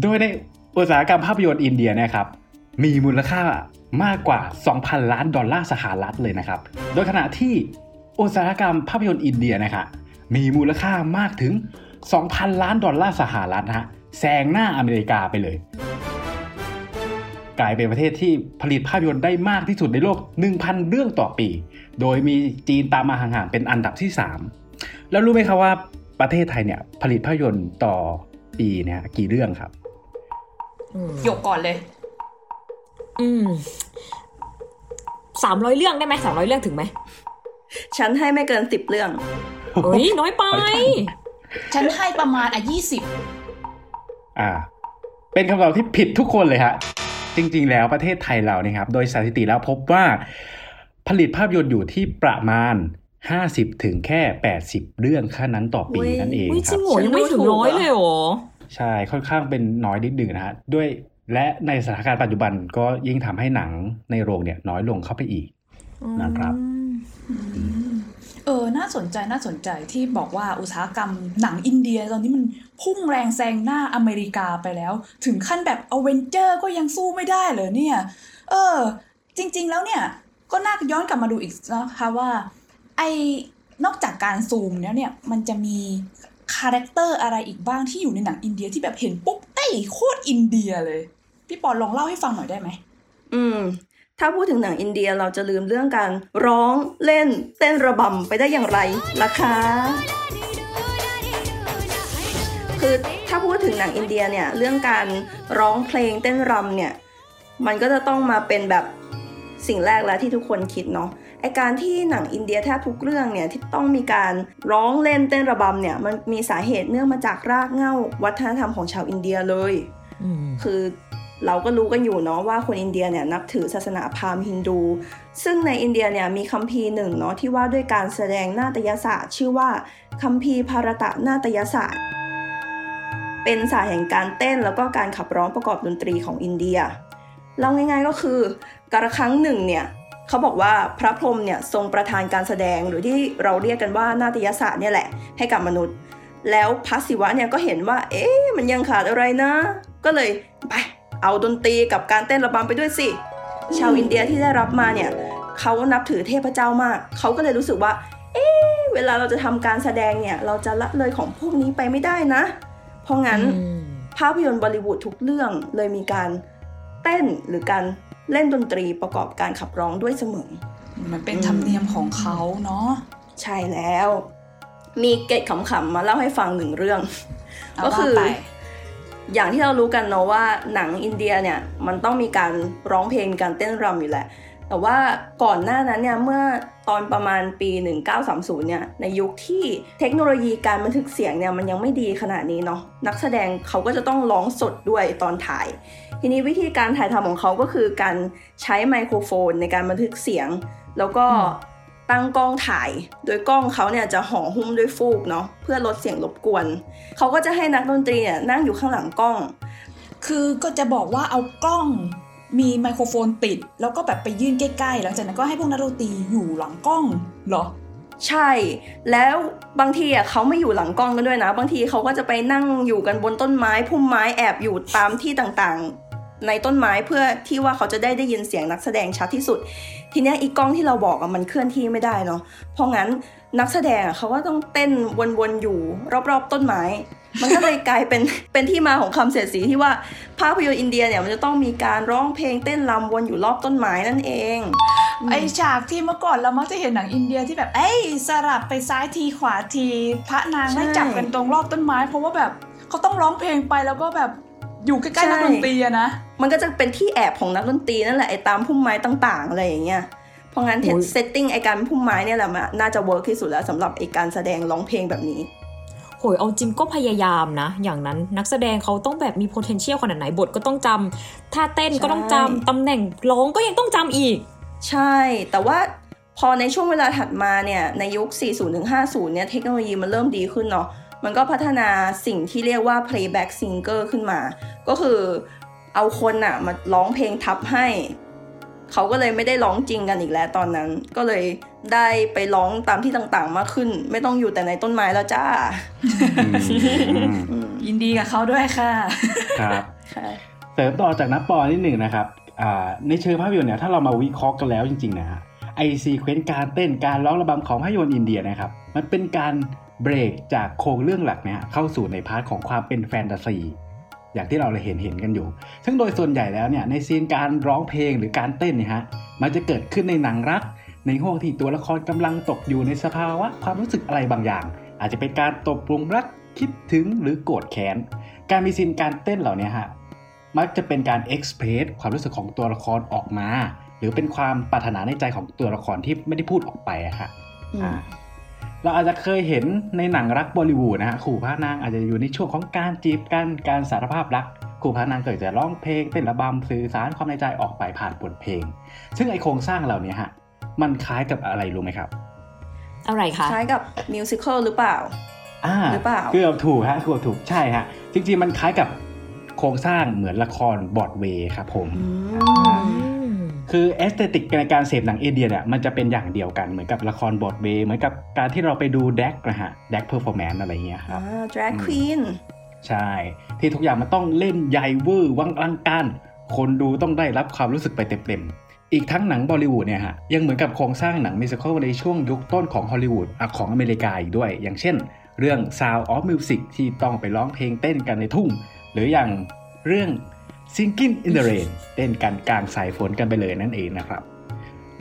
D: โดยในอุตสาหกรรมภาพยนตร์อินเดียเนี่ยครับมีมูลค่ามากกว่า 2,000 ล้านดอลลาร์สหรัฐเลยนะครับ โดยขณะที่อุตสาหกรรมภาพยนตร์อินเดียนะครับมีมูลค่ามากถึง 2,000 ล้านดอลลาร์สหรัฐนะฮะแซงหน้าอเมริกาไปเลย กลายเป็นประเทศที่ผลิตภาพยนตร์ได้มากที่สุดในโลก 1,000 เรื่องต่อปี โดยมีจีนตามมาห่างๆเป็นอันดับที่ 3 แล้วรู้ไหมครับว่าประเทศไทยเนี่ยผลิตภาพยนตร์ต่อปีเนี่ยกี่เรื่องครับ
C: อืม
F: หยกก่อนเลย
C: อืมสามร้อยเรื่องได้ไหมสามร้อยเรื่องถึงไหม
G: ฉันให้ไม่เกินสิบเรื่อง
C: เฮ้ยน้อยไป
F: ฉันให้ประมาณอะยี่สิบ
D: อ่า เป็นคำตอบที่ผิดทุกคนเลยฮะ จริง ๆ แล้วประเทศไทยเราเนี่ยครับ โดยสถิติแล้วพบว่า ผลิตภาพยนตร์อยู่ที่ประมาณ 50 ถึงแค่ 80 เรื่องแค่นั้นต่อปี
G: อุ๊ย
D: นั่นเอง
C: อุ้ย
D: ค
C: จริ
D: รับ
C: งเหรอยังไม่ถึงร้อยเลยเหรอ
D: ใช่ค่อนข้างเป็นน้อยนิดหนึ่งนะฮะด้วยและในสถานการณ์ปัจจุบันก็ยิ่งทำให้หนังในโรงเนี่ยน้อยลงเข้าไปอีกนะครับ
F: เออ น่าสนใจ น่าสนใจที่บอกว่าอุตสาหกรรมหนังอินเดียตอนนี้มันพุ่งแรงแซงหน้าอเมริกาไปแล้ว ถึงขั้นแบบอเวนเจอร์ก็ยังสู้ไม่ได้เลยเนี่ย เออ จริง ๆ แล้วเนี่ย ก็น่าย้อนกลับมาดูอีกนะคะว่า ไอนอกจากการซูมแล้วเนี่ย มันจะมี character อะไรอีกบ้างที่อยู่ในหนังอินเดียที่แบบเห็นปุ๊บเอ้ยโคตรอินเดียเลย พี่ปอนลองเล่าให้ฟังหน่อยได้ไหม
G: อืม ถ้าพูดถึงหนังอินเดียเราจะลืมเรื่องการร้องเล่น เต้นระบำไปได้อย่างไรล่ะคะคือถ้าพูดถึงหนังอินเดียเนี่ยเรื่องการร้องเพลงเต้นรำเนี่ยมันก็จะต้องมาเป็นแบบสิ่งแรกแล้วที่ทุกคนคิดเนาะไอการที่หนังอินเดียแทบทุกเรื่องเนี่ยที่ต้องมีการร้องเล่นเต้นระบำเนี่ยมันมีสาเหตุเนื่องมาจากรากเหง้าวัฒนธรรมของชาวอินเดียเลย
C: อืม
G: คือ เราก็รู้กันอยู่เนาะว่าคนอินเดียเนี่ยนับถือศาสนาพราหมณ์ฮินดู ซึ่งในอินเดียเนี่ยมีคัมภีร์หนึ่งเนาะที่ว่าด้วยการแสดงนาฏยศาสตร์ ชื่อว่าคัมภีร์ภารตะนาฏยศาสตร์ เป็นศาสตร์แห่งการเต้นแล้วก็การขับร้องประกอบดนตรีของอินเดียเล่าง่ายๆก็คือการะครั้งหนึ่งเนี่ยเขาบอกว่าพระพรหมเนี่ยทรงประทานการแสดงหรือที่เราเรียกกันว่านาฏยศาสตร์เนี่ยแหละให้กับมนุษย์ แล้วพระศิวะเนี่ยก็เห็นว่า เอ๊ะมันยังขาดอะไรนะ ก็เลยไป เอาดนตรีกับการเต้นระบำไปด้วยสิ ชาวอินเดียที่ได้รับมาเนี่ยเขานับถือเทพเจ้ามาก เขาก็เลยรู้สึกว่า เอ๊ะเวลาเราจะทำการแสดงเนี่ย เราจะละเลยของพวกนี้ไปไม่ได้นะ เพราะงั้น
C: อืม
G: ภาพยนตร์บอลิวูดทุกเรื่องเลยมีการเต้นหรือการเล่นดนตรีประกอบการขับร้องด้วยเสมอ
F: มันเป็นธรรมเนียมของเขาเนาะ
G: ใช่แล้ว มีเกร็ดขำๆมาเล่าให้ฟังหนึ่งเรื่อง
F: เอา
G: ก็คือ
F: ว่าไป
G: อย่างที่เรารู้กันเนาะว่าหนังอินเดียเนี่ยมันต้องมีการร้องเพลงมีการเต้นรำอยู่แหละ แต่ว่าก่อนหน้านั้นเนี่ยเมื่อตอนประมาณปี 1930 เนี่ยในยุคที่เทคโนโลยีการบันทึกเสียงเนี่ยมันยังไม่ดีขนาดนี้เนาะนักแสดงเขาก็จะต้องร้องสดด้วยตอนถ่าย ทีนี้วิธีการถ่ายทำของเขาก็คือการใช้ไมโครโฟนในการบันทึกเสียง แล้วก็ ตั้งกล้องถ่าย โดยกล้องเขาเนี่ยจะห่อหุ้มด้วยฟูกเนาะเพื่อลดเสียงรบกวน เขาก็จะให้นักดนตรีเนี่ยนั่งอยู่ข้างหลังกล้อง
F: คือก็จะบอกว่าเอากล้องมีไมโครโฟนติด แล้วก็แบบไปยื่นใกล้ๆ หลังจากนั้นก็ให้พวกนักดนตรีอยู่หลังกล้องเหรอ
G: ใช่ แล้วบางทีอะเขาไม่อยู่หลังกล้องกันด้วยนะ บางทีเขาก็จะไปนั่งอยู่กันบนต้นไม้พุ่มไม้แอบอยู่ตามที่ต่างๆ ในต้นไม้เพื่อที่ว่าเขาจะได้ได้ยินเสียงนักแสดงชัดที่สุด ทีเนี้ยอีกกล้องที่เราบอกอะมันเคลื่อนที่ไม่ได้เนาะเพราะงั้นนักแสดงอะเขาก็ต้องเต้นวนๆอยู่รอบๆ ต้นไม้ มันก็เลยกลายเป็นเป็นที่มาของคำเสียดสีที่ว่าภาพยนตร์อินเดียเนี่ยมันจะต้องมีการร้องเพลงเต้นรำวนอยู่รอบต้นไม้นั่นเอง
F: ไอฉากที่เมื่อก่อนเรามักจะเห็นหนังอินเดียที่แบบเอ้ยสลับไปซ้ายทีขวาที พระนาง
G: ใช่
F: ได้จับกันตรงรอบต้นไม้ เพราะว่าแบบเขาต้องร้องเพลงไปแล้วก็แบบ อยู่ใกล้
G: ใช่
F: ๆนักดนตรีอะนะ
G: มันก็จะเป็นที่แอบของนักดนตรีนั่นแหละไอ้ตามพุ่มไม้ต่างๆอะไรอย่างเงี้ย เพราะงั้น
C: โอ้ย
G: setting ไอ้การพุ่มไม้เนี่ยแหละมันน่าจะ work ที่สุดแล้วสำหรับไอ้การแสดงร้องเพลงแบบนี้
C: โหยเอาจริงก็พยายามนะ อย่างนั้นนักแสดงเขาต้องแบบมี potential ขนาดไหนบทก็ต้องจำท่าเต้นก็ต้องจำ
G: ใช่
C: ตำแหน่งร้องก็ยังต้องจำอีก
G: ใช่ แต่ว่าพอในช่วงเวลาถัดมาเนี่ยในยุค 40-50 เนี่ยเทคโนโลยีมันเริ่มดีขึ้นเนาะ มันก็พัฒนาสิ่งที่เรียกว่า playback singer ขึ้นมา ก็คือเอาคนอะมาร้องเพลงทับให้ เขาก็เลยไม่ได้ร้องจริงกันอีกแล้วตอนนั้น ก็เลยได้ไปร้องตามที่ต่างๆมากขึ้น ไม่ต้องอยู่แต่ในต้นไม้แล้วจ้า
D: อืม
G: อืม
F: ยินดีกับเขาด้วยค่ะ
D: ครับ
G: ใช่
D: เสริมต่อจากพี่ปอนนิดหนึ่งนะครับอ่าในเชิงภาพยนตร์เนี่ยถ้าเรามาวิเคราะห์กันแล้วจริงๆนะฮะไอ sequence การเต้นการร้องระบำของภาพยนตร์อินเดียนะครับ มันเป็นการ เบรกจากโครงเรื่องหลักเนี่ยเข้าสู่ใน part ของความเป็นแฟนตาซีอย่างที่เราเลยเห็นเห็นกันอยู่ ซึ่งโดยส่วนใหญ่แล้วเนี่ยในซีนการร้องเพลงหรือการเต้นเนี่ยฮะ มันจะเกิดขึ้นในหนังรัก ในห้วงที่ตัวละครกำลังตกอยู่ในสภาวะความรู้สึกอะไรบางอย่าง อาจจะเป็นการตกปลุงรัก คิดถึงหรือโกรธแค้น การมีซีนการเต้นเหล่านี้ฮะ มักจะเป็นการเอ็กซ์เพรสความรู้สึกของตัวละครออกมา หรือเป็นความปรารถนาในใจของตัวละครที่ไม่ได้พูดออกไปอะค่ะ
G: อ่า
D: เราอาจจะเคยเห็นในหนังรักบอลิวูดนะฮะคู่พระนางอาจจะอยู่ในช่วงของการจีบกันการสารภาพรักคู่พระนางเกิดจะร้องเพลงเต้นระบำสื่อสารความในใจออกไปผ่านบทเพลง ซึ่งไอโครงสร้างเหล่านี้ฮะมันคล้ายกับอะไรรู้ไหมครับ
C: อะไรคะ
G: คล้ายกับ musical หรือเปล่า
D: อ่า
G: หรือเปล่า
D: เกือบถูกฮะเกือบถูกใช่ฮะจริงๆมันคล้ายกับโครงสร้างเหมือนละครบรอดเวย์ครับผม คือ aesthetic ในการเสพหนังอินเดียเนี่ยมันจะเป็นอย่างเดียวกันเหมือนกับละครบรอดเวย์เหมือนกับการที่เราไปดู drag นะฮะ drag performance อะไรเงี้ยครับ
G: อ่า drag queen
D: ใช่ ที่ทุกอย่างมันต้องเล่นใหญ่เวอร์วังอลังการคนดูต้องได้รับความรู้สึกไปเต็มๆอีกทั้งหนังบอลิวูดเนี่ยฮะยังเหมือนกับโครงสร้างหนัง musical ในช่วงยุคต้นของฮอลลีวูดอะของอเมริกาอีกด้วย อย่างเช่น เรื่อง Sound of Music ที่ต้องไปร้องเพลงเต้นกันในทุ่ง หรืออย่างเรื่อง Singing in the Rain เต้นกันกลางสายฝนกันไปเลยนั่นเองนะครับ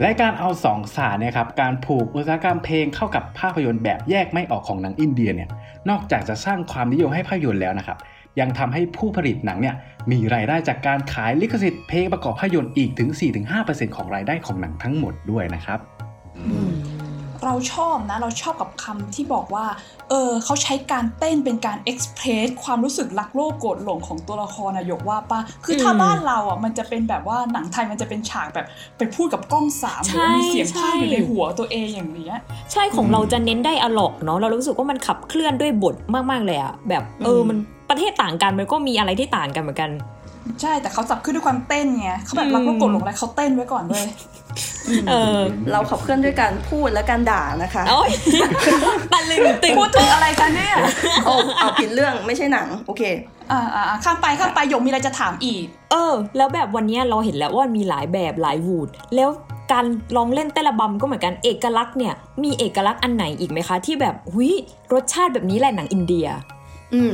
D: และการเอาสองศาสตร์เนะครับการผูกอุตสาหกรรมเพลงเข้ากับภาพยนตร์แบบแยกไม่ออกของหนังอินเดียเนี่ยนอกจากจะสร้างความนิยมให้ภาพยนตร์แล้วนะครับยังทำให้ผู้ผลิตหนังเนี่ยมีรายได้จากการขายลิขสิทธิ์เพลงประกอบภาพยนตร์อีกถึง 4-5%ของรายได้ของหนังทั้งหมดด้วยนะครับ
F: เราชอบนะ เราชอบกับคำที่บอกว่า เออเขาใช้การเต้นเป็นการเอ็กซ์เพรสความรู้สึกรักโลภโกรธหลงของตัวละครนะหยกว่าปะคือถ้า
C: อืม
F: บ้านเราอะมันจะเป็นแบบว่าหนังไทยมันจะเป็นฉากแบบไปพูดกับกล้องสามหรือว่ามีเสียง
C: ใช่
F: ภาคอยู่ในหัวตัวเองอย่างเนี้ย
C: ใช่ของเราจะเน้นได้อะล็อกเนาะเรารู้สึกว่ามันขับเคลื่อนด้วยบทมากๆเลยอะแบบเออ
F: อืม
C: มันประเทศต่างกันมันก็มีอะไรที่ต่างกันเหมือนกัน
F: ใช่แต่เขาจับขึ้นด้วยความเต้นไงเขาแบบ
C: อืม
F: รักโลภโกรธหลงอะไรเขาเต้นไว้ก่อนเลย
C: เออ
G: เราขับเคลื่อนด้วยการพูดและการด่านะคะ
C: โอ้ยตะลึงตึง
F: พูดถึงอะไรกันเนี่ย
G: โอ้เอาผิดเรื่องไม่ใช่หนัง โอเค
F: อ่าอ่าอ่าข้ามไปข้ามไปหยกมีอะไรจะถามอีก
C: เออ แล้วแบบวันเนี้ยเราเห็นแล้วว่ามีหลายแบบหลาย wood แล้วการร้องเล่นเต้นระบำก็เหมือนกันเอกลักษณ์เนี่ยมีเอกลักษณ์อันไหนอีกไหมคะ ที่แบบหุยรสชาติแบบนี้แหละหนังอินเดีย
G: อืม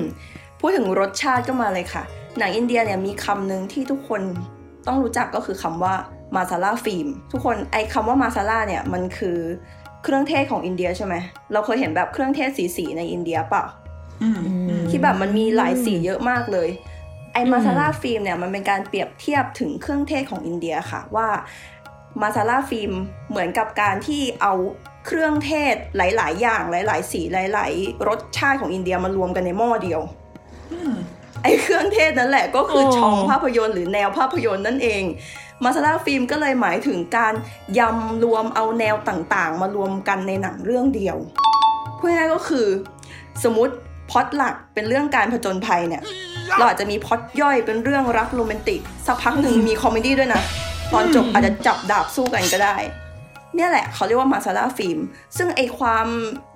G: พูดถึงรสชาติก็มาเลยค่ะ หนังอินเดียเนี่ยมีคำหนึ่งที่ทุกคนต้องรู้จักก็คือคำว่า masala film ทุกคนไอ้คำว่ามาซาลาเนี่ยมันคือเครื่องเทศของอินเดียใช่ไหม เราเคยเห็นแบบเครื่องเทศสีๆในอินเดียเปล่า
F: อืม
G: ที่แบบมันมีหลายสีเยอะมากเลยไอ้
C: อืม
G: masala film เนี่ยมันเป็นการเปรียบเทียบถึงเครื่องเทศของอินเดียค่ะว่า masala film เหมือนกับการที่เอาเครื่องเทศหลาย ๆ อย่างหลาย ๆ สีหลาย ๆ รสชาติของอินเดียมารวมกันในหม้อเดียว
F: อืม
G: ไอ้เครื่องเทศนั่นแหละก็คือ
C: อ๋อ
G: ช่องภาพยนตร์หรือแนวภาพยนตร์นั่นเอง masala film ก็เลยหมายถึงการยำรวมเอาแนวต่างๆ มารวมกันในหนังเรื่องเดียวพูดง่ายๆก็คือ สมมติพล็อตหลักเป็นเรื่องการผจญภัยเนี่ยเราอาจจะมีพล็อตย่อยเป็นเรื่องรักโรแมนติกสักพักหนึ่งมี comedy ด้วยนะ ตอนจบอาจจะจับดาบสู้กันก็ได้ เนี่ยแหละเขาเรียกว่า masala film ซึ่งไอ้ความ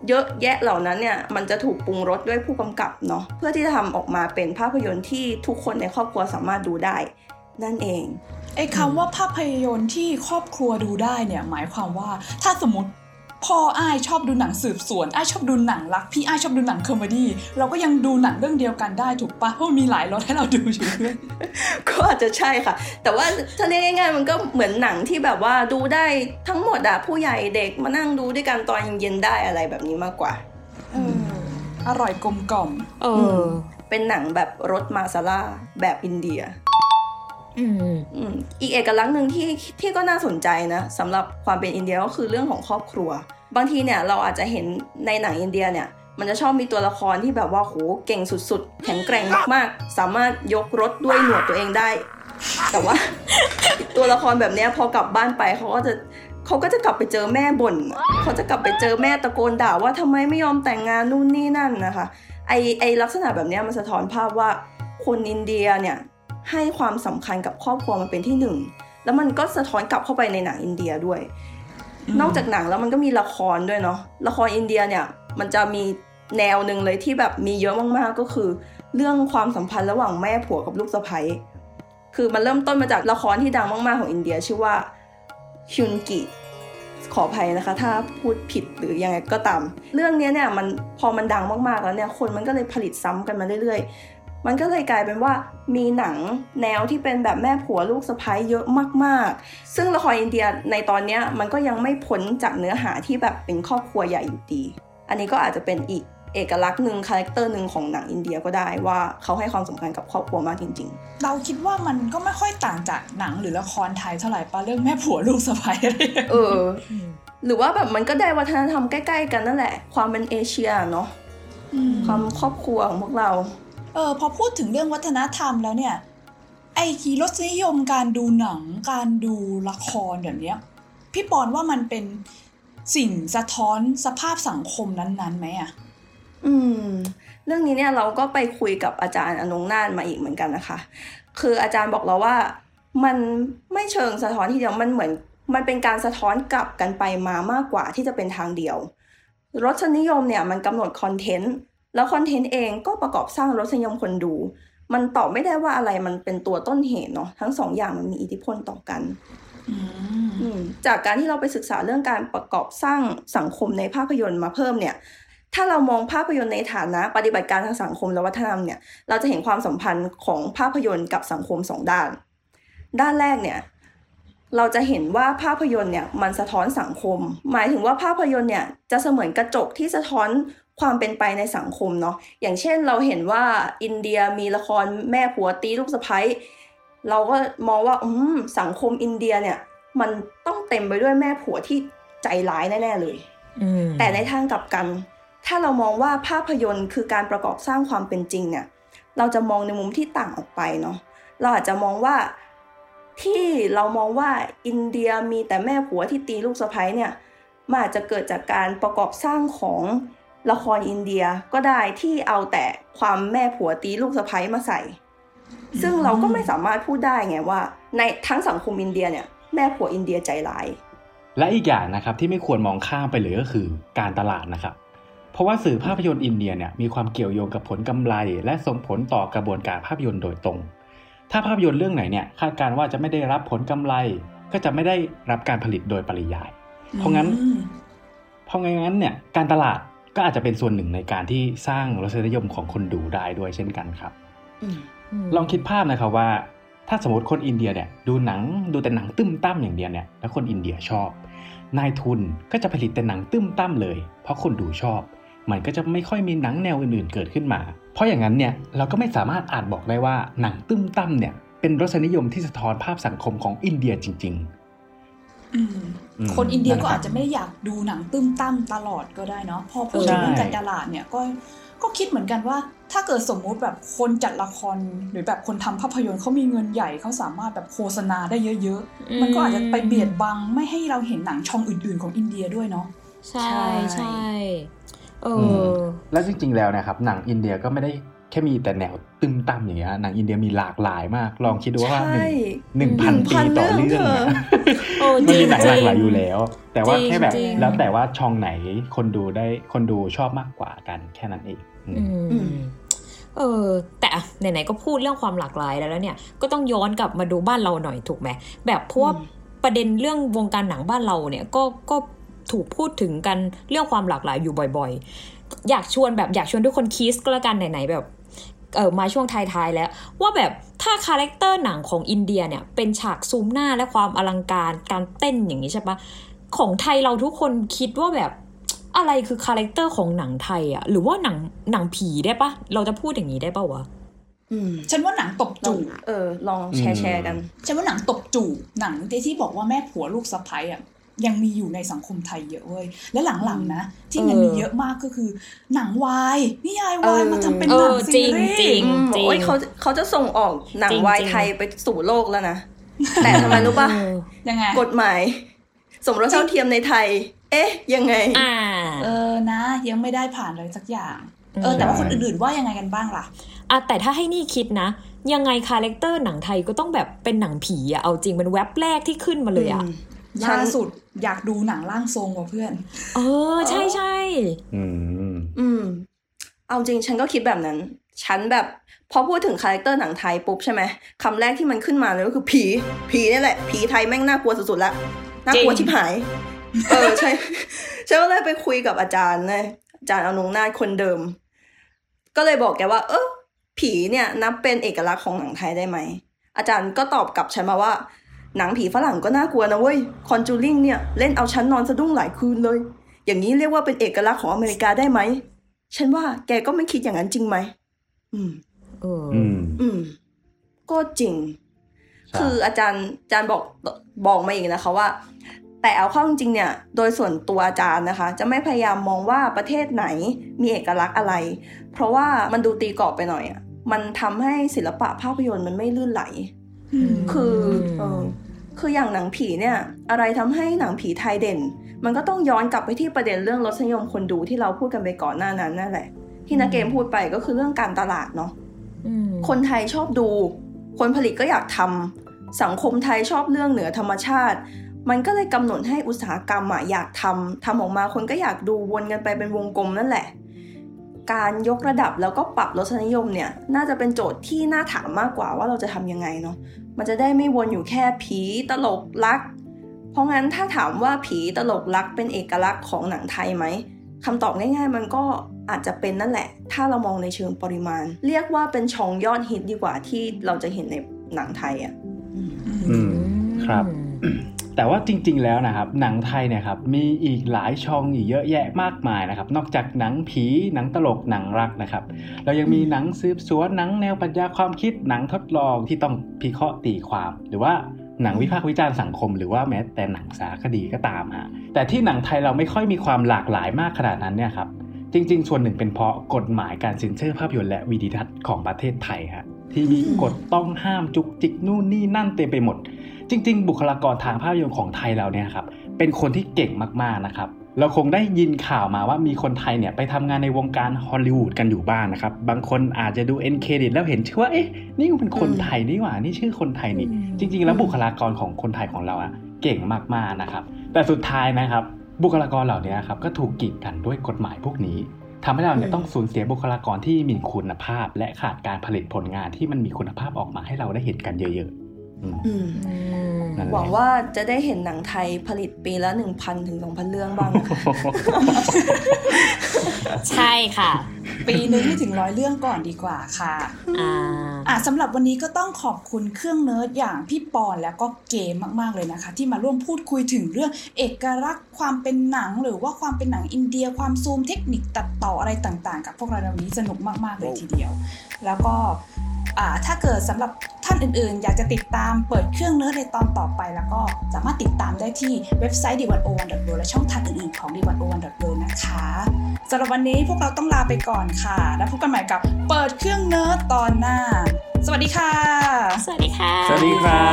G: เยอะแยะเหล่านั้นเนี่ย มันจะถูกปรุงรสด้วยผู้กำกับเนาะเพื่อที่จะทำออกมาเป็นภาพยนตร์ที่ทุกคนในครอบครัวสามารถดูได้ นั่นเอง
F: ไอ้คำว่าภาพยนตร์ที่ครอบครัวดูได้เนี่ยหมายความว่าถ้าสมมติพ่ออ้ายชอบดูหนังสืบสวนอ้ายชอบดูหนังรัก พี่อ้ายชอบดูหนัง comedy เราก็ยังดูหนังเรื่องเดียวกันได้ถูกปะเพราะมีหลายรสให้เราดูอยู่ด้วย
G: ก็อาจจะใช่ค่ะ แต่ว่าถ้าเรียกง่ายๆ มันก็เหมือนหนังที่แบบว่าดูได้ทั้งหมดอะผู้ใหญ่เด็กมานั่งดูด้วยกันตอนเย็นๆได้อะไรแบบนี้มากกว่า
F: อร่อยกลมกล่อม
C: เออ
G: เป็นหนังแบบรสมาซาลาแบบอินเดีย
C: อี
G: กเอกลักษณ์หนึ่งที่ที่ก็น่าสนใจนะสำหรับความเป็นอินเดียก็คือเรื่องของครอบครัว บางทีเนี่ยเราอาจจะเห็นในหนังอินเดียเนี่ย มันจะชอบมีตัวละครที่แบบว่าโหเก่งสุดๆ แข็งแกร่งมากๆ สามารถยกรถด้วยหนวดตัวเองได้ แต่ว่า ตัวละครแบบนี้พอกลับบ้านไปเขาก็จะเขาก็จะกลับไปเจอแม่บ่นเขาจะกลับไปเจอแม่ตะโกนด่าว่าทำไมไม่ยอมแต่งงานนู่นนี่นั่นนะคะไอไอลักษณะแบบนี้มันสะท้อนภาพว่าคนอินเดียเนี่ย ให้ความสำคัญกับครอบครัวมันเป็นที่หนึ่งแล้วมันก็สะท้อนกลับเข้าไปในหนังอินเดียด้วย
F: อืม
G: นอกจากหนังแล้วมันก็มีละครด้วยเนาะละครอินเดียเนี่ยมันจะมีแนวหนึ่งเลยที่แบบมีเยอะมากๆก็คือ เรื่องความสัมพันธ์ระหว่างแม่ผัวกับลูกสะใภ้คือมันเริ่มต้นมาจากละครที่ดังมากๆของอินเดีย ชื่อว่าฮยุนกิขออภัยนะคะ ถ้าพูดผิดหรือยังไงก็ตาม เรื่องเนี้ยเนี่ยมันพอมันดังมากๆแล้วเนี่ยคนมันก็เลยผลิตซ้ำกันมาเรื่อยๆ มันก็เลยกลายเป็นว่ามีหนังแนวที่เป็นแบบแม่ผัวลูกสะใภ้เยอะมากๆ ซึ่งละครอินเดียในตอนเนี้ยมันก็ยังไม่พ้นจากเนื้อหาที่แบบเป็นครอบครัวใหญ่อยู่ดี อันนี้ก็อาจจะเป็นอีกเอกลักษณ์หนึ่งคาแรคเตอร์หนึ่งของหนังอินเดียก็ได้ว่าเขาให้ความสำคัญกับครอบครัวมากจริง ๆ
F: เราคิดว่ามันก็ไม่ค่อยต่างจากหนังหรือละครไทยเท่าไหร่ปะเรื่องแม่ผัวลูกสะใภ้อะไรอย่างเงี้ย
G: เออ หรือว่าแบบมันก็ได้วัฒนธรรมใกล้ ๆ กันนั่นแหละ ความเป็นเอเชียเนาะ
F: ม
G: ความครอบครัวของพวกเรา
F: เออพอพูดถึงเรื่องวัฒนธรรมแล้วเนี่ย ไอ้กีรสนิยมการดูหนังการดูละครแบบเนี้ยพี่ปอนว่ามันเป็นสิ่งสะท้อนสภาพสังคมนั้นๆไหมอะ
G: อืม เรื่องนี้เนี่ยเราก็ไปคุยกับอาจารย์อนงนาฏมาอีกเหมือนกันนะคะ คืออาจารย์บอกเราว่ามันไม่เชิงสะท้อนที่เดียวมันเหมือนมันเป็นการสะท้อนกลับกันไปมามากกว่าที่จะเป็นทางเดียวรสนิยมเนี่ยมันกำหนดคอนเทนต์ แล้วคอนเทนต์เองก็ประกอบสร้างรสนิยมคนดู มันตอบไม่ได้ว่าอะไรมันเป็นตัวต้นเหตุเนาะทั้งสองอย่างมันมีอิทธิพลต่อกัน
F: อืม
G: อืมจากการที่เราไปศึกษาเรื่องการประกอบสร้างสังคมในภาพยนตร์มาเพิ่มเนี่ย ถ้าเรามองภาพยนตร์ในฐานะ ปฏิบัติการทางสังคมและวัฒนธรรมเนี่ย เราจะเห็นความสัมพันธ์ของภาพยนตร์กับสังคมสองด้าน ด้านแรกเนี่ย เราจะเห็นว่าภาพยนตร์เนี่ยมันสะท้อนสังคม หมายถึงว่าภาพยนตร์เนี่ยจะเสมือนกระจกที่สะท้อน ความเป็นไปในสังคมเนาะอย่างเช่นเราเห็นว่าอินเดียมีละครแม่ผัวตีลูกสะใภ้เราก็มองว่าอืมสังคมอินเดียเนี่ย มันต้องเต็มไปด้วยแม่ผัวที่ใจร้ายแน่ๆเลย
C: อืม
G: แต่ในทางกลับกัน ถ้าเรามองว่าภาพยนตร์คือการประกอบสร้างความเป็นจริงเนี่ย เราจะมองในมุมที่ต่างออกไปเนาะเราอาจจะมองว่าที่เรามองว่าอินเดียมีแต่แม่ผัวที่ตีลูกสะใภ้เนี่ยมันอาจจะเกิดจากการประกอบสร้างของ ละครอินเดียก็ได้ที่เอาแต่ความแม่ผัวตีลูกสะใภ้มาใส่ ซึ่งเราก็ไม่สามารถพูดได้ไงว่า ในทั้งสังคมอินเดียเนี่ยแม่ผัวอินเดียใจร้าย
D: และอีกอย่างนะครับที่ไม่ควรมองข้ามไปเลยก็คือการตลาดนะครับ เพราะว่าสื่อภาพยนตร์อินเดียเนี่ยมีความเกี่ยวโยงกับผลกำไร และส่งผลต่อกระบวนการภาพยนตร์โดยตรง ถ้าภาพยนตร์เรื่องไหนเนี่ยคาดการณ์ว่าจะไม่ได้รับผลกำไร ก็จะไม่ได้รับการผลิตโดยปริยาย เพราะงั้น เพราะงั้นเนี่ยการตลาด ก็อาจจะเป็นส่วนหนึ่งในการที่สร้างรสนิยมของคนดูได้ด้วยเช่นกันครับลองคิดภาพนะครับว่า ถ้าสมมติคนอินเดียเนี่ยดูหนังดูแต่หนังตึ้มตั้มอย่างเดียวเนี่ยแล้วคนอินเดียชอบ นายทุนก็จะผลิตแต่หนังตึ้มตั้มเลย เพราะคนดูชอบ มันก็จะไม่ค่อยมีหนังแนวอื่นๆเกิดขึ้นมา เพราะอย่างนั้นเนี่ยเราก็ไม่สามารถอาจบอกได้ว่าหนังตึ้มตั้มเนี่ยเป็นรสนิยมที่สะท้อนภาพสังคมของอินเดียจริง
F: อืม
D: อืม
F: คนอินเดียก็
D: นั่นแหละ
F: อาจจะไม่ได้อยากดูหนังตื้มตั้มตลอดก็ได้เนาะพอพูด
D: ใช่
F: ถึงเรื่องการตลาดเนี่ยก็ก็คิดเหมือนกันว่า ถ้าเกิดสมมุติแบบคนจัดละครหรือแบบคนทำภาพยนตร์เขามีเงินใหญ่เขาสามารถแบบโฆษณาได้เยอะ
C: อืม
F: ๆมันก็อาจจะไปเบียดบังไม่ให้เราเห็นหนังช่องอื่นๆของอินเดียด้วยเนาะ
C: ใช่ใช่เอออ
D: แล้วจริงๆแล้วนะครับหนังอินเดียก็ไม่ได้ แค่มีแต่แนวตึมตั้มอย่างเงี้ยหนังอินเดียมีหลากหลายมาก ลองคิดดูว่าหนึ่
G: ใช่
D: งหนึ่งพันปีต่อเรื่องเนี่ย
C: โอ้
D: มันมีหนัง
C: จ
D: ห
C: ริ
D: ลางกหลายอยู่แล้ว แต่ว่า
C: จริง
D: แค่แบบ
C: จริง
D: แล้วแต่ว่าช่องไหนคนดูได้คนดูชอบมากกว่ากันแค่นั้นเองอืม
C: อืม
G: อืม
C: เออแต่อะไหนๆก็พูดเรื่องความหลากหลายแล้วเนี่ย ก็ต้องย้อนกลับมาดูบ้านเราหน่อยถูกไหมแบบเพราะว่าประเด็นเรื่องวงการหนังบ้านเราเนี่ยก็ก็ถูกพูดถึงกันเรื่องความหลากหลายอยู่บ่อย ๆ อยากชวนแบบอยากชวนทุกคนคิดก็แล้วกันไหนๆแบบ เออมาช่วงท้ายๆแล้ว ว่าแบบถ้า character หนังของอินเดียเนี่ย เป็นฉากซูมหน้าและความอลังการการเต้นอย่างนี้ใช่ปะของไทยเราทุกคนคิดว่าแบบอะไรคือคาแรคเตอร์ของหนังไทยอะหรือว่าหนังหนังผีได้ปะเราจะพูดอย่างนี้ได้ปะวะ
G: อืม
F: ฉันว่าหนังตบ
G: ลอง
F: จูบ
G: เออ ลองแชร์แชร์กัน
F: ฉันว่าหนังตบจูบหนังที่บอกว่าแม่ผัวลูกสะใภ้อะ ยังมีอยู่ในสังคมไทยเยอะเว้ย และหลังๆนะ ที่มัน
C: เออ
F: มีเยอะมากก็คือ หนังวายนิยายวาย
G: เออ
F: มาทำเป็น
C: เอ
F: หนั
C: องจริ
F: ซี
C: ง
F: รี
C: จริง
F: ส์
G: อืมโอ้ยเขาเขาจะส่งออกหนัง
C: จริง
G: วาย
C: จริง
G: ไทยไปสู่โลกแล้วนะ แต่ทำไมรู้ป่ะ
C: เออ
F: ยังไง
G: กฎหมาย สมรสเท่าเทียมในไทย เอ๊ะ ยังไง
C: อ่า
F: เออนะ ยังไม่ได้ผ่านเลยสักอย่าง เออ แต่ว่าคนอื่นๆว่ายังไงกันบ้างล่ะ
C: อะแต่ถ้าให้นี่คิดนะยังไง character หนังไทยก็ต้องแบบเป็นหนังผีอะเอาจริงเป็นแว็บแรกที่ขึ้นมาเลยอะ
F: ล่าสุดอยากดูหนังร่างทรงว่ะเพื่อน
C: เออ ใช่ใช่
D: อืม
G: อืม เอาจริงฉันก็คิดแบบนั้น ฉันแบบพอพูดถึง character หนังไทยปุ๊บใช่ไหมคำแรกที่มันขึ้นมาเลยก็คือผี ผีนี่แหละ ผีไทยแม่งน่ากลัวสุดๆละน่ากลัวชิบหาย เออใช่ฉันก็เลยไปคุยกับอาจารย์เลยอาจารย์อนงนาถคนเดิม ก็เลยบอกแกว่า เออผีเนี่ยนับเป็นเอกลักษณ์ของหนังไทยได้ไหมอาจารย์ก็ตอบกลับฉันมาว่า หนังผีฝรั่งก็น่ากลัวนะเว้ย Conjuring เนี่ยเล่นเอาฉันนอนสะดุ้งหลายคืนเลย อย่างนี้เรียกว่าเป็นเอกลักษณ์ของอเมริกาได้ไหม ฉันว่าแกก็ไม่คิดอย่างนั้นจริงไหม อืม
C: เออ
D: อืม
G: อืมก็จริง
D: ใช่
G: คืออาจารย์อาจารย์บอกบอกมาอีกนะคะว่า แต่เอาเข้าจริงๆเนี่ย โดยส่วนตัวอาจารย์นะคะ จะไม่พยายามมองว่าประเทศไหนมีเอกลักษณ์อะไร เพราะว่ามันดูตีกรอบไปหน่อยอะ่ะ มันทำให้ศิลปะภาพยนตร์มันไม่ลื่นไหล คือเออคืออย่างหนังผีเนี่ย อะไรทำให้หนังผีไทยเด่น มันก็ต้องย้อนกลับไปที่ประเด็นเรื่องรสนิยมคนดูที่เราพูดกันไปก่อนหน้านั้นนั่นแหละ ที่นักเกมพูดไปก็คือเรื่องการตลาดเนาะ
C: อืม
G: คนไทยชอบดู คนผลิตก็อยากทำสังคมไทยชอบเรื่องเหนือธรรมชาติ มันก็เลยกำหนดให้อุตสาหกรรมอะอยากทำทำออกมาคนก็อยากดูวนกันไปเป็นวงกลมนั่นแหละ การยกระดับแล้วก็ปรับรสนิยมเนี่ยน่าจะเป็นโจทย์ที่น่าถามมากกว่าว่าเราจะทำยังไงเนาะมันจะได้ไม่วนอยู่แค่ผีตลกลัก เพราะงั้นถ้าถามว่าผีตลกลักเป็นเอกลักษณ์ของหนังไทยไหมคำตอบง่ายๆ มันก็อาจจะเป็นนั่นแหละ ถ้าเรามองในเชิงปริมาณ เรียกว่าเป็นช่องยอดฮิตดีกว่าที่เราจะเห็นในหนังไทยอะ
D: อืมครับ แต่ว่าจริง ๆ แล้วนะครับหนังไทยเนี่ยครับมีอีกหลายช่องอีกเยอะแยะมากมายนะครับ นอกจากหนังผีหนังตลกหนังรักนะครับ เรายังมีหนังสืบสวนหนังแนวปรัชญาความคิดหนังทดลองที่ต้องพิเคราะห์ตีความ หรือว่าหนังวิพากษ์วิจารณ์สังคมหรือว่าแม้แต่หนังสารคดีก็ตามฮะแต่ที่หนังไทยเราไม่ค่อยมีความหลากหลายมากขนาดนั้นเนี่ยครับจริง ๆ ส่วนหนึ่งเป็นเพราะกฎหมายการเซ็นเซอร์ภาพยนตร์และวิดีทัศน์ของประเทศไทยฮะ ที่มีกฎต้องห้ามจุกจิกนู่นนี่นั่นเต็มไปหมด จริง ๆ บุคลากรทางภาพยนตร์ของไทยเราเนี่ยครับเป็นคนที่เก่งมากๆนะครับเราคงได้ยินข่าวมาว่ามีคนไทยเนี่ยไปทำงานในวงการฮอลลีวูดกันอยู่บ้างนะครับ บางคนอาจจะดูเอ็นเครดิตแล้วเห็นชื่อว่าเอ๊ะนี่มันเป็นคนไทยนี่หว่านี่ชื่อคนไทยนี่ จริง ๆ แล้วบุคลากรของคนไทยของเราอะเก่งมากๆนะครับ แต่สุดท้ายนะครับ บุคลากรเหล่านี้ครับก็ถูกกีดกันด้วยกฎหมายพวกนี้ ทำให้เราเนี่ย
G: อืม
D: ต้องสูญเสียบุคลากรที่มีคุณภาพ และขาดการผลิตผลงานที่มันมีคุณภาพออกมาให้เราได้เห็นกันเยอะๆอืม
G: อืม
C: อืม
D: นั่นแหละ
G: หวังว่าจะได้เห็นหนังไทยผลิตปีละ 1,000 ถึง 2,000 เรื่องบ้างนะคะ
C: ใช่ค่ะ
F: ปีนึงไม่ถึงร้อยเรื่องก่อนดีกว่าค่ะ
C: อ่า
F: อะสำหรับวันนี้ก็ต้องขอบคุณเครื่องเนิร์ดอย่างพี่ปอนแล้วก็เกมมากๆเลยนะคะ ที่มาร่วมพูดคุยถึงเรื่องเอกลักษณ์ความเป็นหนัง หรือว่าความเป็นหนังอินเดีย ความซูมเทคนิคตัดต่ออะไรต่างๆ กับพวกเราในวันนี้สนุกมากๆเลยทีเดียว แล้วก็อ่าถ้าเกิดสำหรับ ท่านท่านอื่นๆ อยากจะติดตามเปิดเครื่องเนื้อในตอนต่อไปแล้วก็สามารถติดตามได้ที่เว็บไซต์ d 1 o 1 w และช่องทางอื่นๆ ของ d 1 o 1 w นะคะสำหรับวันนี้พวกเราต้องลาไปก่อนค่ะ แล้วพบกันใหม่กับเปิดเครื่องเนื้อตอนหน้า สวัสดีค่ะ
C: สวัสดีค่ะ
D: สวัสดีครั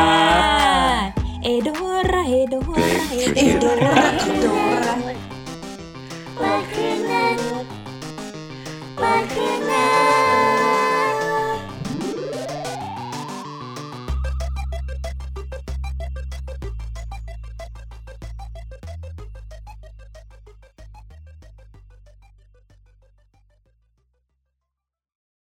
D: บ
C: เอโดราเอโดราเอ
F: เอโดระเอโดระ
H: เปิดเครื่องนั้นเปิดเครื่องนั้น